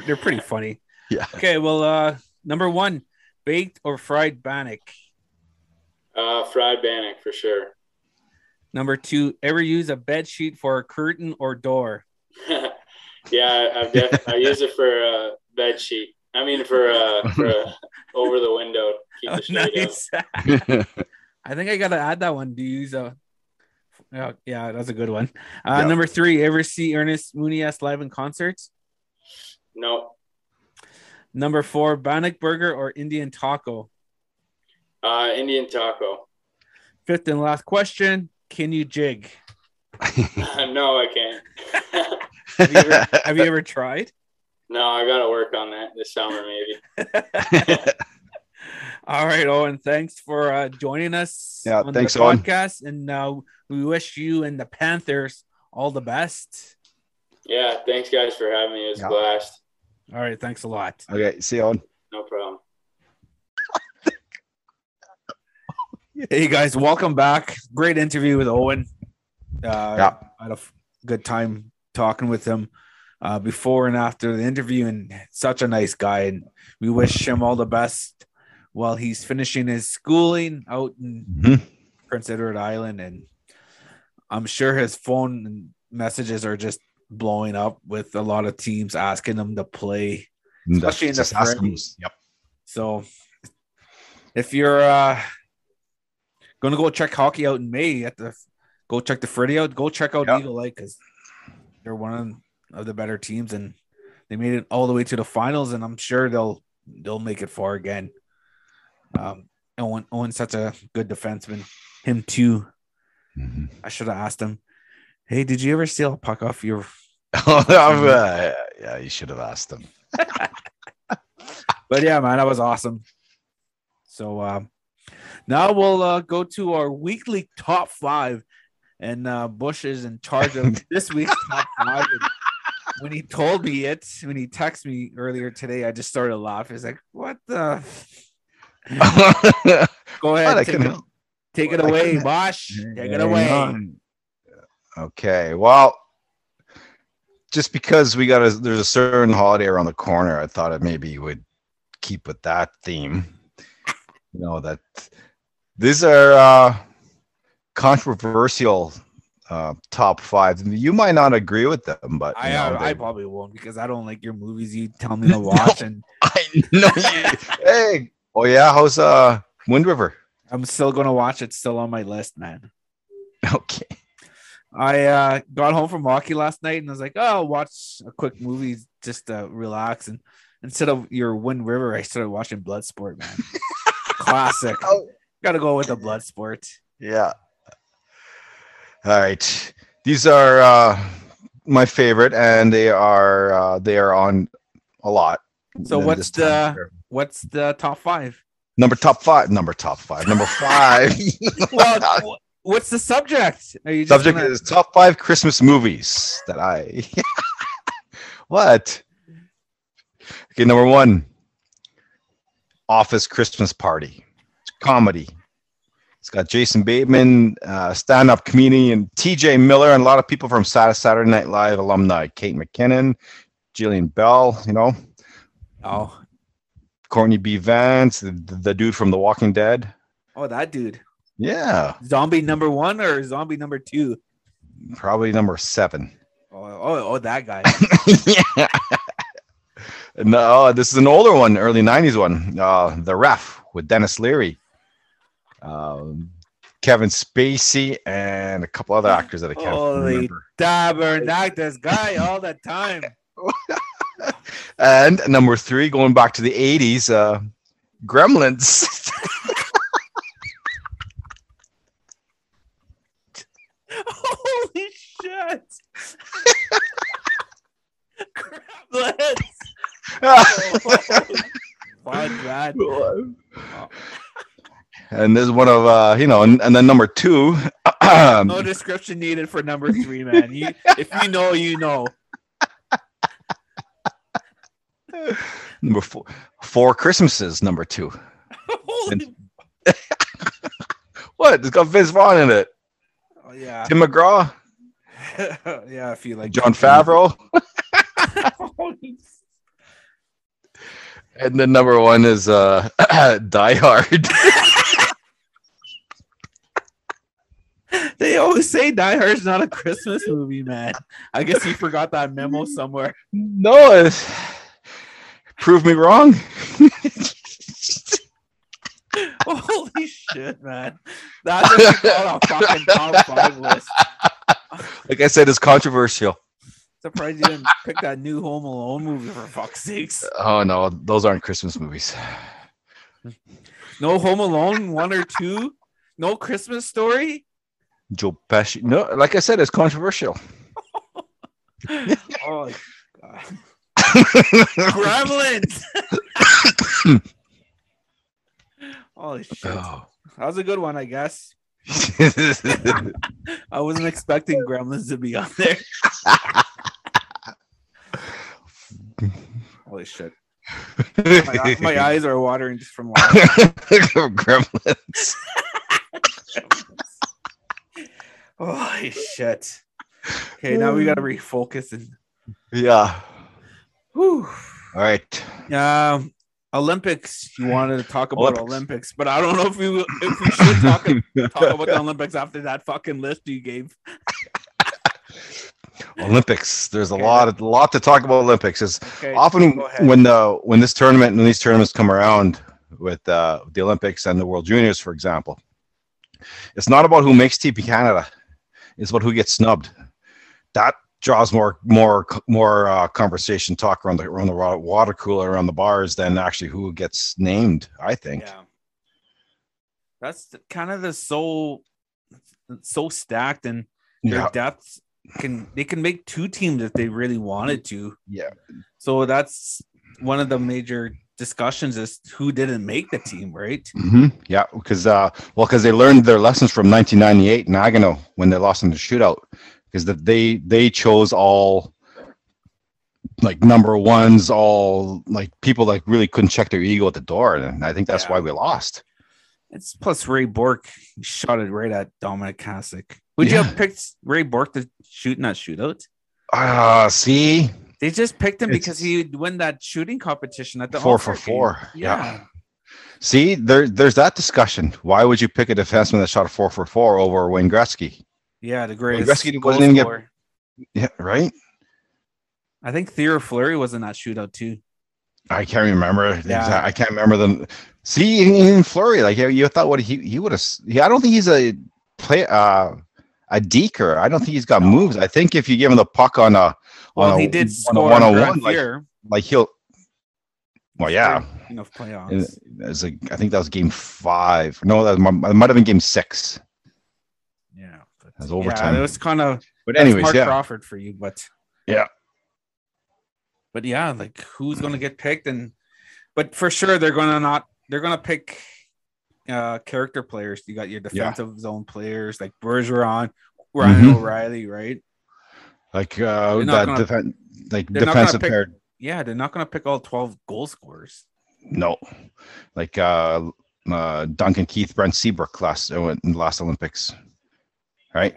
They're pretty funny. Yeah. Okay, well, uh, number one, baked or fried bannock. Uh, fried bannock for sure. Number two, ever use a bed sheet for a curtain or door? <laughs> yeah, I've def- I use it for a bed sheet. I mean, for uh, for a, <laughs> over the window. Keep oh, nice. I think I gotta add that one. Do you use a? Oh, yeah, that's a good one. Uh, yep. Number three, ever see Ernest Monias live in concerts? No. Number four, bannock burger or Indian taco? Uh, Indian taco. Fifth and last question: Can you jig? <laughs> <laughs> no, I can't. have, you ever, have, you ever, tried? <laughs> No, I got to work on that this summer, maybe. All right, Owen. Thanks for uh, joining us yeah, on thanks, the podcast, Owen. and uh, we wish you and the Panthers all the best. Yeah, thanks, guys, for having me. It was yeah. a blast. All right, thanks a lot. Okay, see you on. No problem. Hey guys, welcome back. Great interview with Owen. Uh, yeah, I had a good time talking with him uh, before and after the interview, and such a nice guy. And we wish him all the best while he's finishing his schooling out in Mhm. Prince Edward Island. And I'm sure his phone messages are just blowing up with a lot of teams asking him to play. Especially in the friendlies. Yep. So if you're uh gonna go check hockey out in May at the go check the Freddy out, go check out Yeah. Eagle Lake because they're one of the better teams and they made it all the way to the finals and I'm sure they'll they'll make it far again. Um Owen Owen's such a good defenseman. Him too. Mhm. I should have asked him, Hey, did you ever steal a puck off your <laughs> Uh, yeah, you should have asked him. <laughs> but yeah, man, that was awesome. So um, now we'll uh, go to our weekly top five, and uh, Bush is in charge of <laughs> this week's top five. And when he told me it, when he texted me earlier today, I just started laughing. He's like, "What the?" <laughs> Go ahead, But take, it, take it away, Bush. Take it away. on. Okay. Well, just because we got a there's a certain holiday around the corner, I thought it maybe would keep with that theme. You know that these are uh, controversial uh, top five. You might not agree with them, but I you know, I they- probably won't because I don't like your movies. You tell me to <laughs> watch, and I know you. <laughs> hey, oh yeah, how's uh Wind River? I'm still gonna watch it. Still on my list, man. <laughs> Okay. I uh, got home from hockey last night and I was like, oh, I'll watch a quick movie just to relax. And instead of your Wind River, I started watching Bloodsport, man. <laughs> Classic. Oh. Gotta go with the Bloodsport. Yeah. All right. These are uh, my favorite, and they are uh, they are on a lot. So what's the-. What's the top five? number top five? Number top five. Number five. <laughs> <laughs> Well, what's the subject? Are you Subject gonna- is top five Christmas movies that I. <laughs> what? Okay, number one. Office Christmas Party, it's comedy. It's got Jason Bateman, uh, stand-up comedian T.J. Miller, and a lot of people from Saturday Night Live alumni. Kate McKinnon, Jillian Bell, you know, Oh, Courtney B. Vance, the, the dude from The Walking Dead. oh, that dude. Yeah, Zombie number one or zombie number two? probably number seven. Oh, oh, oh that guy. <laughs> yeah. No, this is an older one, early '90s one. Uh, the Ref with Denis Leary, um, Kevin Spacey, and a couple other actors that I can't Holy remember. Tabernacles guy all the time. <laughs> And number three, going back to the '80s, uh, Gremlins. Holy shit! Fun, <laughs> man. <laughs> and there's one of uh, you know, and, and then number two. <clears throat> No description needed for number three, man. You, if you know, you know. Number four, four Christmases. Number two. <laughs> Holy, <laughs> What? It's got Vince Vaughn in it. oh, yeah, Tim McGraw, <laughs> yeah. if you like Jon Favreau, and then number one is uh, Die Hard. they always say Die Hard's not a Christmas movie, man. I guess you forgot that memo somewhere. no, it's, prove me wrong. <laughs> Holy shit, man! That's what you call a fucking top five list. like I said, it's controversial. Surprised you didn't pick that new Home Alone movie for fuck's sakes. Oh no, those aren't Christmas movies. No Home Alone one or two. No Christmas Story. Joe Pesci. No, like I said, it's controversial. <laughs> Oh God. Gremlins. <laughs> Holy shit! Oh. That was a good one, I guess. <laughs> I wasn't expecting Gremlins to be on there. <laughs> Holy shit! My, uh, my eyes are watering just from laughing. Gremlins. Holy shit! Okay, now we gotta refocus and Yeah. Whew. All right. Um, Olympics. You wanted to talk about Olympics. Olympics, but I don't know if we if we should talk, talk about the <laughs> Olympics after that fucking list you gave. Olympics. There's a Okay. lot, of, lot to talk about Olympics. It's Okay, often when the when this tournament and these tournaments come around with uh, the Olympics and the World Juniors, for example, it's not about who makes TP Canada. It's about who gets snubbed. That draws more more more uh, conversation talk around the around the water cooler around the bars than actually who gets named. I think. Yeah. That's the- kind of the so so stacked and their Yeah. depths can they can make two teams if they really wanted to. Yeah. So that's one of the major discussions is who didn't make the team, right? hmm Yeah, because uh, well, because they learned their lessons from 1998 in Nagano when they lost in the shootout, because that they they chose all like number ones, all like people that really couldn't check their ego at the door, and I think that's Yeah. why we lost. It's plus Ray Bourque shot it right at Dominik Hasek. Would you have picked Ray Bourque to shoot in that shootout? Ah, see, They just picked him because he'd win that shooting competition at the four for All-Star game. four. Yeah. Yeah. See, there there's that discussion. Why would you pick a defenseman that shot a four for four over Wayne Gretzky? Yeah, the greatest. Gretzky goal wasn't even get- Yeah, right. I think Theo Fleury was in that shootout too. I can't remember. Yeah. I can't remember them. See, in, in Fleury, like you, thought what he he would have. I don't think he's a play uh a deker. I don't think he's got No. moves. I think if you give him the puck on a Well, on he a, did on a one on one, like Fear. like he'll. Well, yeah, enough it- playoffs. it's like I think that was game five. No, that might, might have been game six. Yeah, but, That's yeah, it was kind of But anyways, Mark yeah, Crawford for you, but Yeah. but yeah, like who's gonna get picked and but for sure they're gonna not they're gonna pick uh character players. You got your defensive zone players like Bergeron, Ryan Mhm. O'Reilly, right? like uh, that gonna- defen- like they're not gonna defensive pick- pair. Yeah, they're not gonna pick all 12 goal scorers. No, like uh, uh, Duncan Keith, Brent Seabrook last uh, in the last Olympics, right?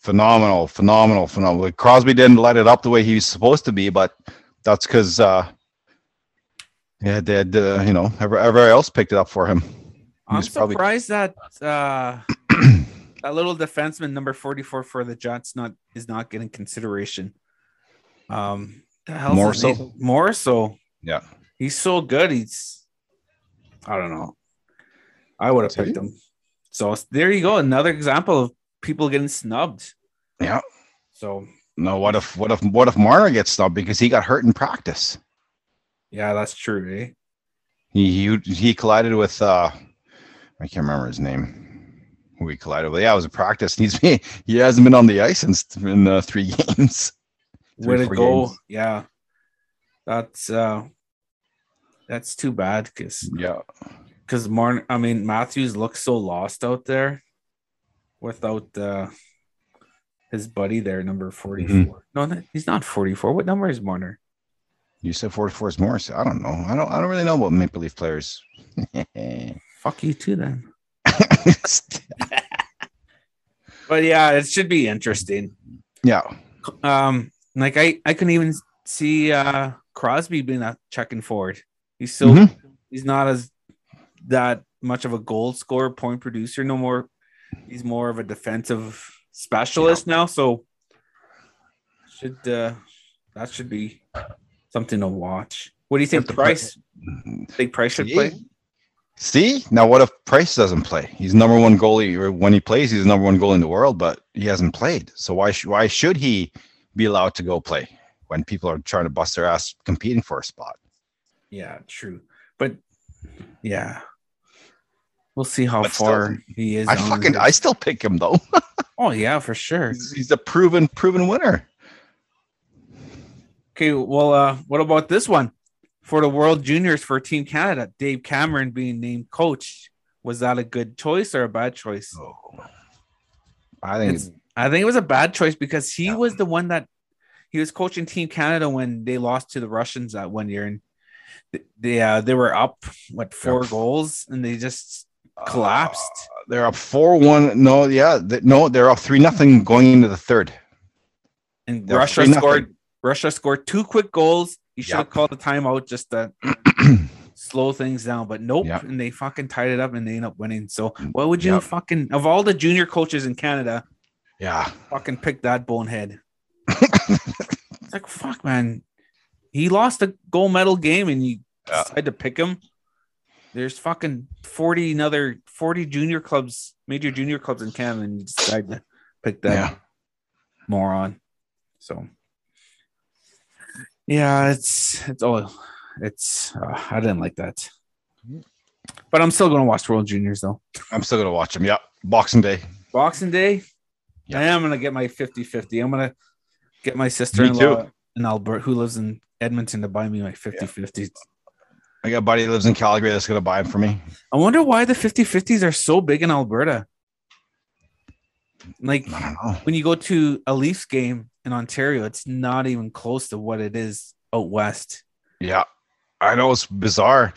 Phenomenal, phenomenal, phenomenal. Crosby didn't let it up the way he was supposed to be, but that's because uh, yeah, they had, uh, you know, every- everybody else picked it up for him. I'm was probably- surprised that uh <clears throat> that little defenseman number 44 for the Jets not is not getting consideration. Um the hell's More so? name? more so. Yeah. He's so good. He's I don't know. I would have picked him. So there you go. Another example of people getting snubbed. Yeah. So No, what if what if what if Marner gets snubbed because he got hurt in practice? yeah, that's true, eh? He he, he collided with uh, I can't remember his name. Who he collided with? Yeah, it was a practice. He's <laughs> he hasn't been on the ice in, in uh, three <laughs> games. Way Three, to go. games. Yeah. That's uh that's too bad because Yeah. because Martin, I mean Matthews looks so lost out there without uh his buddy there, number 44. Mm-hmm. No, he's not 44. What number is Marner? You said 44 is Morris. I don't know. I don't. I don't really know about Maple Leaf players. <laughs> Fuck you too then. <laughs> But yeah, it should be interesting. yeah. Um, like I, I couldn't even see uh Crosby being a checking forward. He's so Mhm. he's not as that much of a goal scorer, point producer no more. He's more of a defensive specialist now. So should uh that should be something to watch. What do you think Price? Think Price should play? See now, what if Price doesn't play? He's number one goalie, or when he plays, he's the number one goalie in the world, but he hasn't played. So why sh- why should he be allowed to go play when people are trying to bust their ass competing for a spot? Yeah, true. But yeah. We'll see how But still, far he is. I fucking I still pick him though. <laughs> Oh yeah, for sure. he's, he's a proven proven winner. Okay, well, uh, what about this one for the World Juniors for Team Canada? Dave Cameron being named coach. Was that a good choice or a bad choice? I think It's- I think it was a bad choice because he Yeah. was the one that he was coaching Team Canada when they lost to the Russians that one year, and they uh, they were up what four Yeah. goals and they just collapsed. Uh, they're up four one. No, yeah, no, they're up three nothing going into the third. and Yeah, Russia 3-0. scored. Russia scored two quick goals. He should have Yep. called the timeout just to <clears throat> slow things down, but nope. Yep. And they fucking tied it up and they end up winning. So what would you Yep. fucking of all the junior coaches in Canada, yeah. fucking pick that bonehead? <laughs> it's like fuck, man. He lost a gold medal game and you Yeah. decide to pick him. There's fucking 40 another 40 junior clubs, major junior clubs in Canada, and you decide to pick that Yeah. moron. So yeah, it's it's all it's uh, I didn't like that. But I'm still gonna watch World Juniors though. I'm still gonna watch them. Yeah. Boxing Day. Boxing Day, Yeah. I am gonna get my 50-50. I'm gonna get my sister-in-law in Alberta who lives in Edmonton to buy me my 50-50. I got a buddy that lives in Calgary that's gonna buy them for me. I wonder why the 50-50s are so big in Alberta. Like I don't know. when you go to a Leafs game in Ontario, it's not even close to what it is out west. Yeah, I know it's bizarre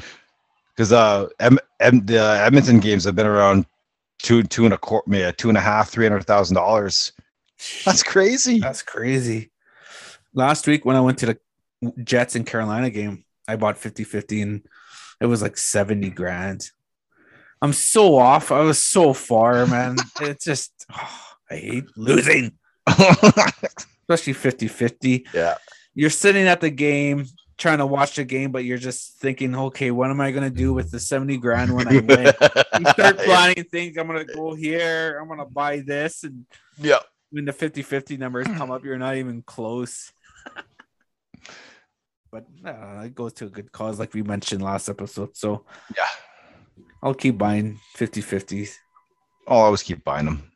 because uh, M- M- the Edmonton games have been around two, two and a quarter, maybe two and a half, three hundred thousand dollars. That's crazy. That's crazy. Last week when I went to the Jets and Carolina game, I bought 50-50 and it was like 70 grand. I'm so off. I was so far, man. <laughs> It's just oh, <sighs> I hate losing, <laughs> especially 50-50. yeah, You're sitting at the game trying to watch the game, but you're just thinking, okay, what am I gonna do with the 70 grand when I win? <laughs> You start planning things. I'm gonna go here, I'm gonna buy this, and yeah, when the 50 50 numbers come up, you're not even close. But uh, it goes to a good cause, like we mentioned last episode. So yeah. I'll keep buying 50 50s. I'll always keep buying them.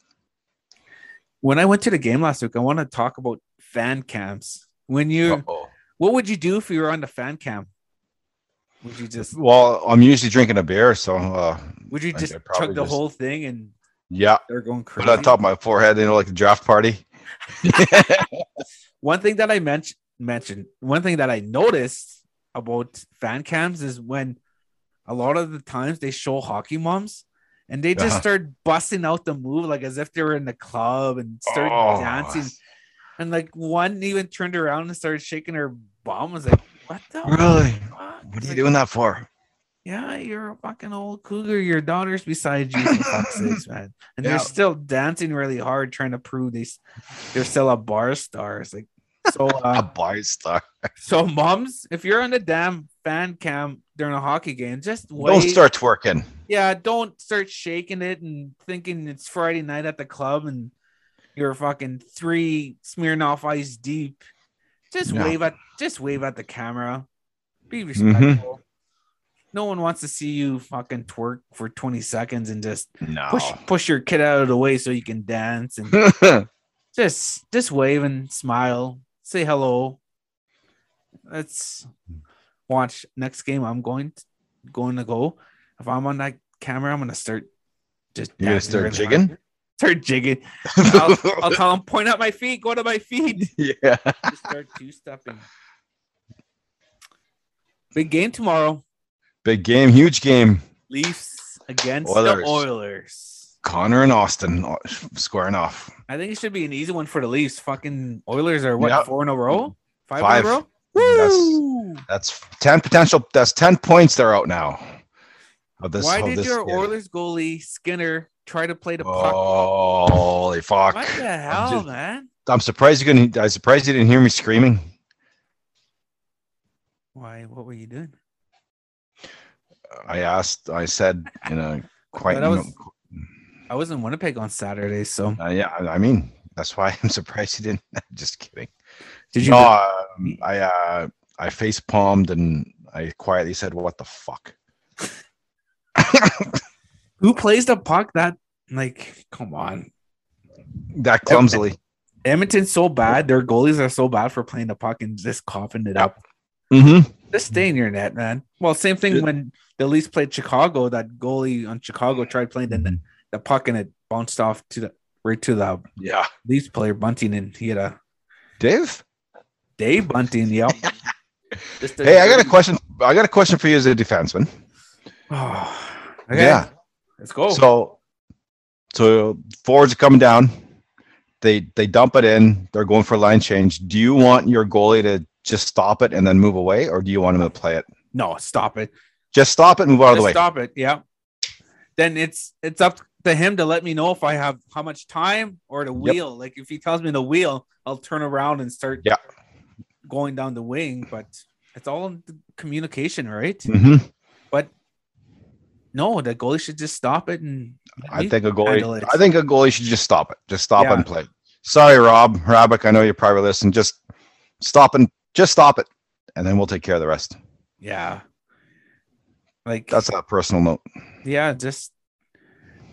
When I went to the game last week, I want to talk about fan cams. When you, what would you do if you were on the fan cam? Would you just, Well, I'm usually drinking a beer, so uh, would you just chug the just- whole thing and yeah, they're going put crazy? it on top of my forehead, you know, like the draft party. <laughs> One thing that I mentioned mentioned one thing that I noticed about fan cams is when a lot of the times they show hockey moms and they just Uh-huh. start busting out the move like as if they were in the club and start Oh. dancing. And like one even turned around and started shaking her bum. I was like, what the Really? fuck? What are you like, doing that for? Yeah, you're a fucking old cougar. Your daughter's beside you, <laughs> man. And Yeah. they're still dancing really hard, trying to prove they, they're still a bar star. It's like, so A <laughs> uh, bar star. so, moms, if you're on the damn fan cam during a hockey game, just wait. Don't start twerking. Yeah, don't start shaking it and thinking it's Friday night at the club and you're fucking three Smirnoff ice deep. Just wave at just wave at the camera. Be Mm-hmm. respectful. No one wants to see you fucking twerk for 20 seconds and just No. push push your kid out of the way so you can dance and <laughs> just just wave and smile, say hello. Let's watch next game. I'm going to, going to go. If I'm on that camera, I'm gonna start just You're gonna start really jigging? hard. Start jigging. I'll, I'll tell him point at my feet. Go to my feet. <laughs> yeah. Just start two stepping. Big game tomorrow. Big game, huge game. Leafs against Oilers. the Oilers. Connor and Austin uh, squaring off. I think it should be an easy one for the Leafs. Fucking Oilers are what Yeah. four in a row, five, Five. in a row. That's- Woo! That's ten potential. That's ten points. They're out now. This, Why did your game. Oilers goalie Skinner try to play the puck? Oh, holy fuck! what the hell, just- man? I'm surprised you couldn't. I'm surprised you didn't hear me screaming. Why? What were you doing? I asked. I said, you <laughs> know, quite. I was- in Winnipeg on Saturday, so uh, yeah, I mean, that's why I'm <laughs> surprised you didn't. <laughs> Just kidding. did you? No, um, I uh, I face palmed and I quietly said, "What the fuck." <laughs> Who plays the puck? That like, come on. That clumsily. Edmonton's so bad. Their goalies are so bad for playing the puck and just coughing it up. Mm-hmm. Just stay in your net, man. Well, same thing when the Leafs played Chicago. That goalie on Chicago tried playing the, the puck and it bounced off to the right to the Yeah, Leafs player Bunting, and he had a Dave. Dave Bunting. Yep. <laughs> Just Hey, I got a question. I got a question for you as a defenseman. Oh, <sighs> okay. Yeah. Let's go. So, so forwards are coming down. they they dump it in. They're going for a line change. Do you want your goalie to just stop it and then move away, or do you want him to play it? No, stop it. Just stop it, move out of the way. stop it. Yeah. Then it's it's up to him to let me know if I have how much time or the wheel. Like if he tells me the wheel, I'll turn around and start Yeah. going down the wing. But it's all in the communication, right? hmm But no, the goalie should just stop it and I think a goalie. I think a goalie should just stop it. Just stop Yeah. and play. Sorry, Rob Rabick. I know you're probably listening. Just stop and just stop it, and then we'll take care of the rest. yeah. Like That's a personal note. yeah, just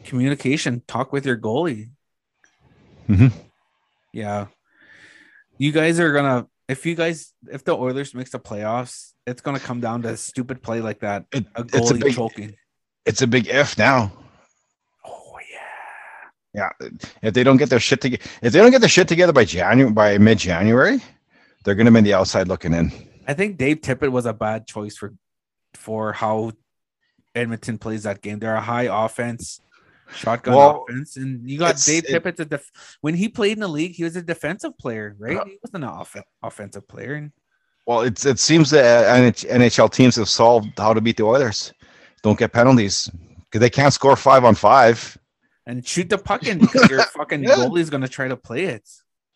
communication. Talk with your goalie. Mhm. Yeah. You guys are gonna if you guys if the Oilers makes the playoffs, it's gonna come down to a stupid play like that. It, A it's a goalie big. choking. It's a big if now. Oh yeah. Yeah, if they don't get their shit together, if they don't get their shit together by January, by mid January, they're going to be on the outside looking in. I think Dave Tippett was a bad choice for for how Edmonton plays that game. They're a high offense, shotgun Well, offense, and you got Dave it- Tippett. A def- when he played in the league, he was a defensive player, right? Yeah. He wasn't an off- offensive player. And Well, it's it seems that uh, NHL teams have solved how to beat the Oilers. Don't get penalties because they can't score five on five. and shoot the puck in because your <laughs> fucking Yeah. goalie's gonna try to play it.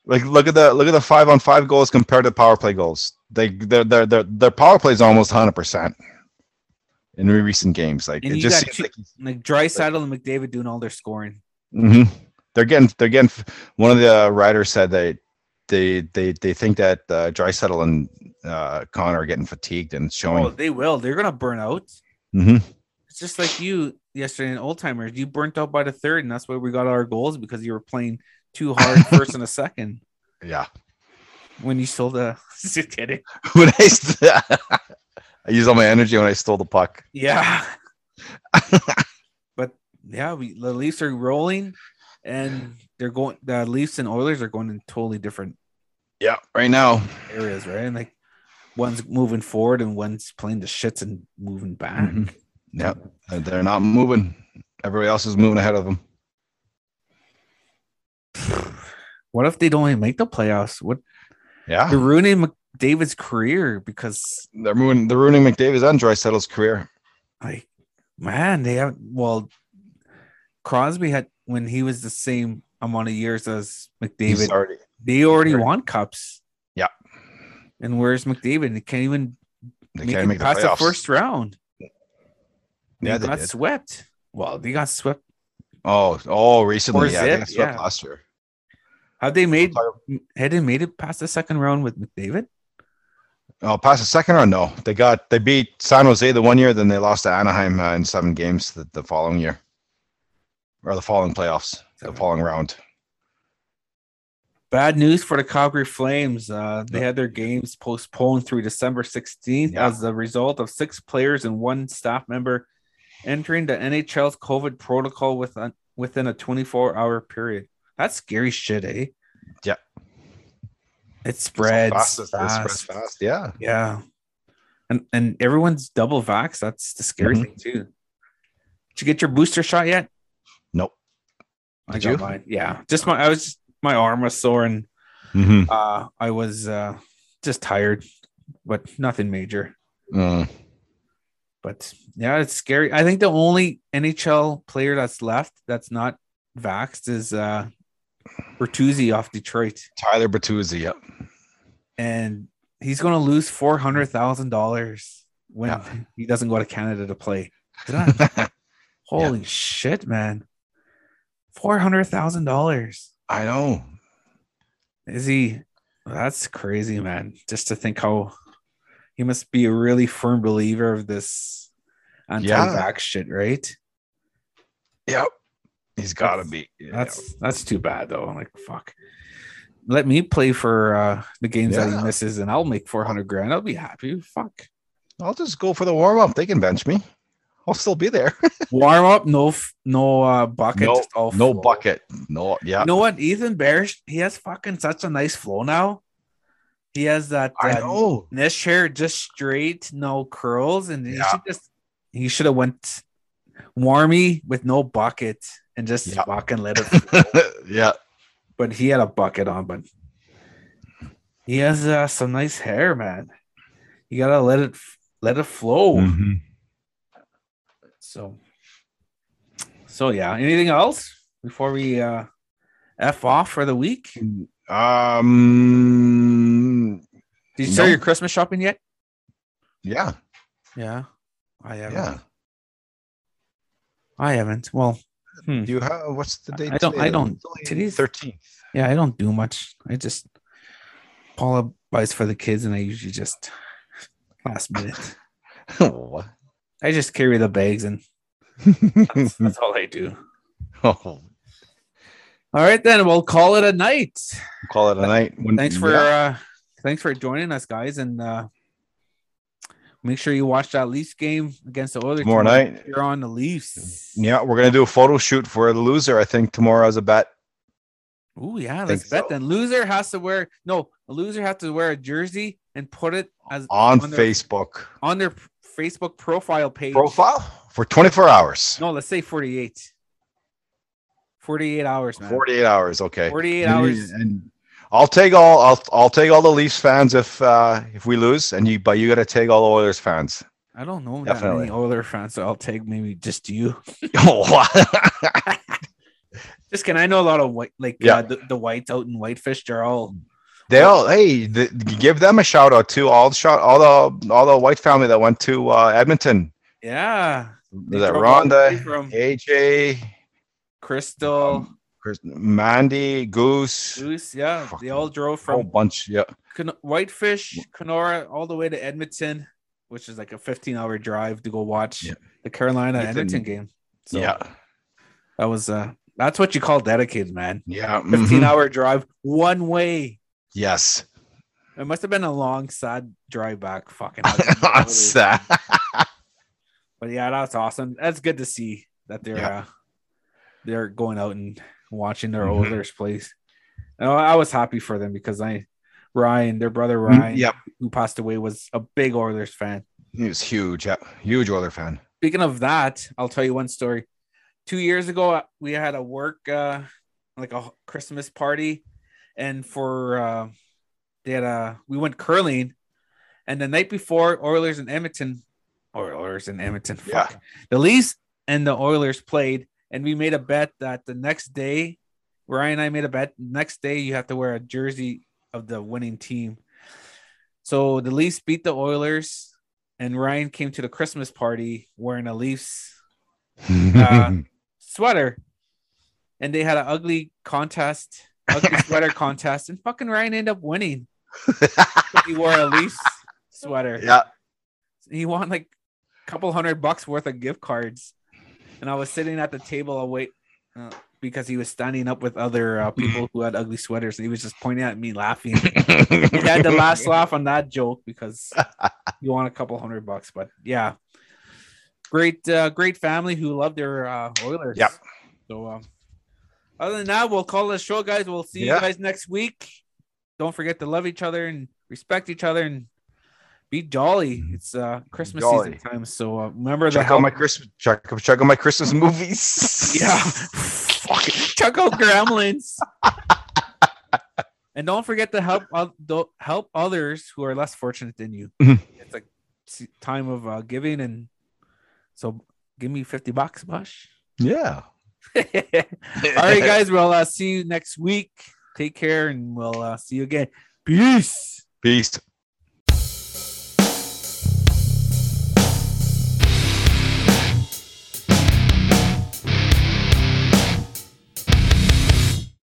Like look at the look at the five on five goals compared to power play goals. They their their their, their power play is almost hundred percent in recent games. Like And it just seems two- like Like Draisaitl and McDavid doing all their scoring. hmm they're getting they're getting. One of the uh, writers said they they they they think that uh, Draisaitl and uh, Connor are getting fatigued and showing. Oh, they will. They're gonna burn out. Mm-hmm. It's just like you yesterday in Old Timers. You burnt out by the third, and that's why we got our goals because you were playing too hard <laughs> first and a second. Yeah. When you stole the <laughs> just kidding. <laughs> when I I used all my energy when I stole the puck. Yeah. <laughs> but yeah, we the Leafs are rolling and they're going the Leafs and Oilers are going in totally different Yeah, right now. areas, right? And like one's moving forward and one's playing the shits and moving back. Mhm. Yeah, they're not moving. Everybody else is moving ahead of them. <sighs> What if they don't even make the playoffs? What Yeah, they're ruining McDavid's career because they're moving. They're ruining McDavid's and Draisaitl's career. like man, they have well Crosby had when he was the same amount of years as McDavid, already. they already won cups. Yeah. And where's McDavid? He can't even They make can't it make the past the playoffs. first round. Yeah, they they got did. swept. Well, they got swept. Oh, oh, recently, yeah, they got swept yeah. last year. Have they made had they made it past the second round with McDavid? Oh, past the second round, no. They got they beat San Jose the one year, then they lost to Anaheim uh, in seven games the, the following year, or the following playoffs, the following round. Bad news for the Calgary Flames. Uh, they had their games postponed through December 16th Yeah. as a result of six players and one staff member entering the NHL's COVID protocol within, within a 24 hour period. That's scary shit, eh? Yeah. It spreads Fast, it fast. spreads fast. Yeah. Yeah. And and everyone's double vax. That's the scary Mhm. thing too. Did you get your booster shot yet? Nope. I Did got you? mine. Yeah. Just my I was just my arm was sore and hmm uh I was uh just tired, but nothing major. Mm. But yeah, it's scary. I think the only NHL player that's left that's not vaxxed is uh Bertuzzi off Detroit. Tyler Bertuzzi. Yep. And he's gonna lose four hundred hmm. thousand dollars when Yeah. he doesn't go to Canada to play. <laughs> Holy shit, man. Four hundred thousand dollars. I know. Is he? That's crazy, man. Just to think how he must be a really firm believer of this anti-vax shit, right? Yep. He's got to be. Yeah. That's that's too bad though. I'm like fuck. Let me play for uh the games that he misses, and I'll make four hundred grand. I'll be happy. Fuck. I'll just go for the warm up. They can bench me. I'll still be there. <laughs> Warm up, no, no uh bucket, no, no bucket. No. Yeah. You know what? Ethan Bear, he has fucking such a nice flow now. He has that I uh, know. This hair just straight, no curls, and he should just he should have went warmy with no bucket and just Yeah. fucking let it. <laughs> yeah. But he had a bucket on. But he has uh, some nice hair, man. You gotta let it let it flow. Mhm. So, so yeah. Anything else before we uh f off for the week? Um. Did you start No. your Christmas shopping yet? Yeah. Yeah, I haven't. Yeah. I haven't. Well, hmm. Do you have what's the date? I don't- today? I don't- It's only today's- 13th. yeah, I don't do much. I just Paula buys for the kids, and I usually just last minute. what? I just carry the bags, and that's, <laughs> that's all I do. oh, All right, then we'll call it a night. call it a night. When- Thanks for yeah. uh thanks for joining us, guys, and uh make sure you watch that Leafs game against the Oilers tomorrow night. You're on the Leafs. Yeah, we're gonna do a photo shoot for the loser. I think tomorrow as a bet. Oh yeah, let's bet so. then. Loser has to wear no. A loser has to wear a jersey and put it as on, on their- Facebook on their Facebook profile page. profile for 24 hours. No, let's say 48. 48 hours, man. 48 hours. Okay. 48 And- hours. And I'll take all. I'll I'll take all the Leafs fans if uh if we lose, and you but you got to take all the Oilers fans. I don't know that Definitely. many Oiler fans, so I'll take maybe just you. Oh, <laughs> <laughs> Just can I know a lot of white, like Yeah. uh, the, the whites out in Whitefish. They're all they all hey, the, give them a shout out too. All the shot, all the all the white family that went to uh, Edmonton. yeah. Was that drove all the way Rhonda, from AJ, Crystal, Chris, Mandy, Goose, Goose. Yeah, they all drove from a whole bunch. Yeah, Whitefish, Kenora, all the way to Edmonton, which is like a 15 hour drive to go watch Yeah. the Carolina Edmonton. Edmonton game. So yeah, that was uh that's what you call dedicated, man. yeah. 15 mhm. hour drive one way. Yes. It must have been a long, sad drive back. Fucking. <laughs> Sad. <laughs> but yeah, that's awesome. That's good to see that they're Yeah. uh, they're going out and watching their Mhm. Oilers plays. And I was happy for them because I Ryan, their brother Ryan, Yep. who passed away, was a big Oilers fan. He was huge. Yeah, huge Oiler fan. Speaking of that, I'll tell you one story. Two years ago, we had a work uh, like a Christmas party, and for uh, they had a we went curling, and the night before Oilers and Edmonton, Oilers and Edmonton, fuck, Yeah. the Leafs and the Oilers played, and we made a bet that the next day, Ryan and I made a bet. Next day, you have to wear a jersey of the winning team. So the Leafs beat the Oilers, and Ryan came to the Christmas party wearing a Leafs Uh, <laughs> sweater, and they had an ugly contest, ugly sweater <laughs> contest, and fucking Ryan ended up winning. <laughs> He wore a Leafs sweater. yeah. He won like a couple hundred bucks worth of gift cards, and I was sitting at the table await uh, because he was standing up with other uh, people who had ugly sweaters, and he was just pointing at me, laughing. he had the last <laughs> laugh on that joke because you want a couple hundred bucks. But yeah, great, uh, great family who love their uh, Oilers. Yep. So, um, other than that, we'll call it a show, guys. We'll see Yeah. you guys next week. Don't forget to love each other and respect each other and be jolly. It's uh Christmas Jolly. season time, so uh, remember the Check out my Christmas. Check, check out my Christmas movies. <laughs> yeah, Fuck <laughs> it. check out Gremlins. and don't forget to help do- help others who are less fortunate than you. Mhm. It's a time of uh, giving, and so give me fifty bucks, Bush. Yeah. <laughs> All right, guys. We'll uh, see you next week. Take care, and we'll uh, see you again. Peace. Peace.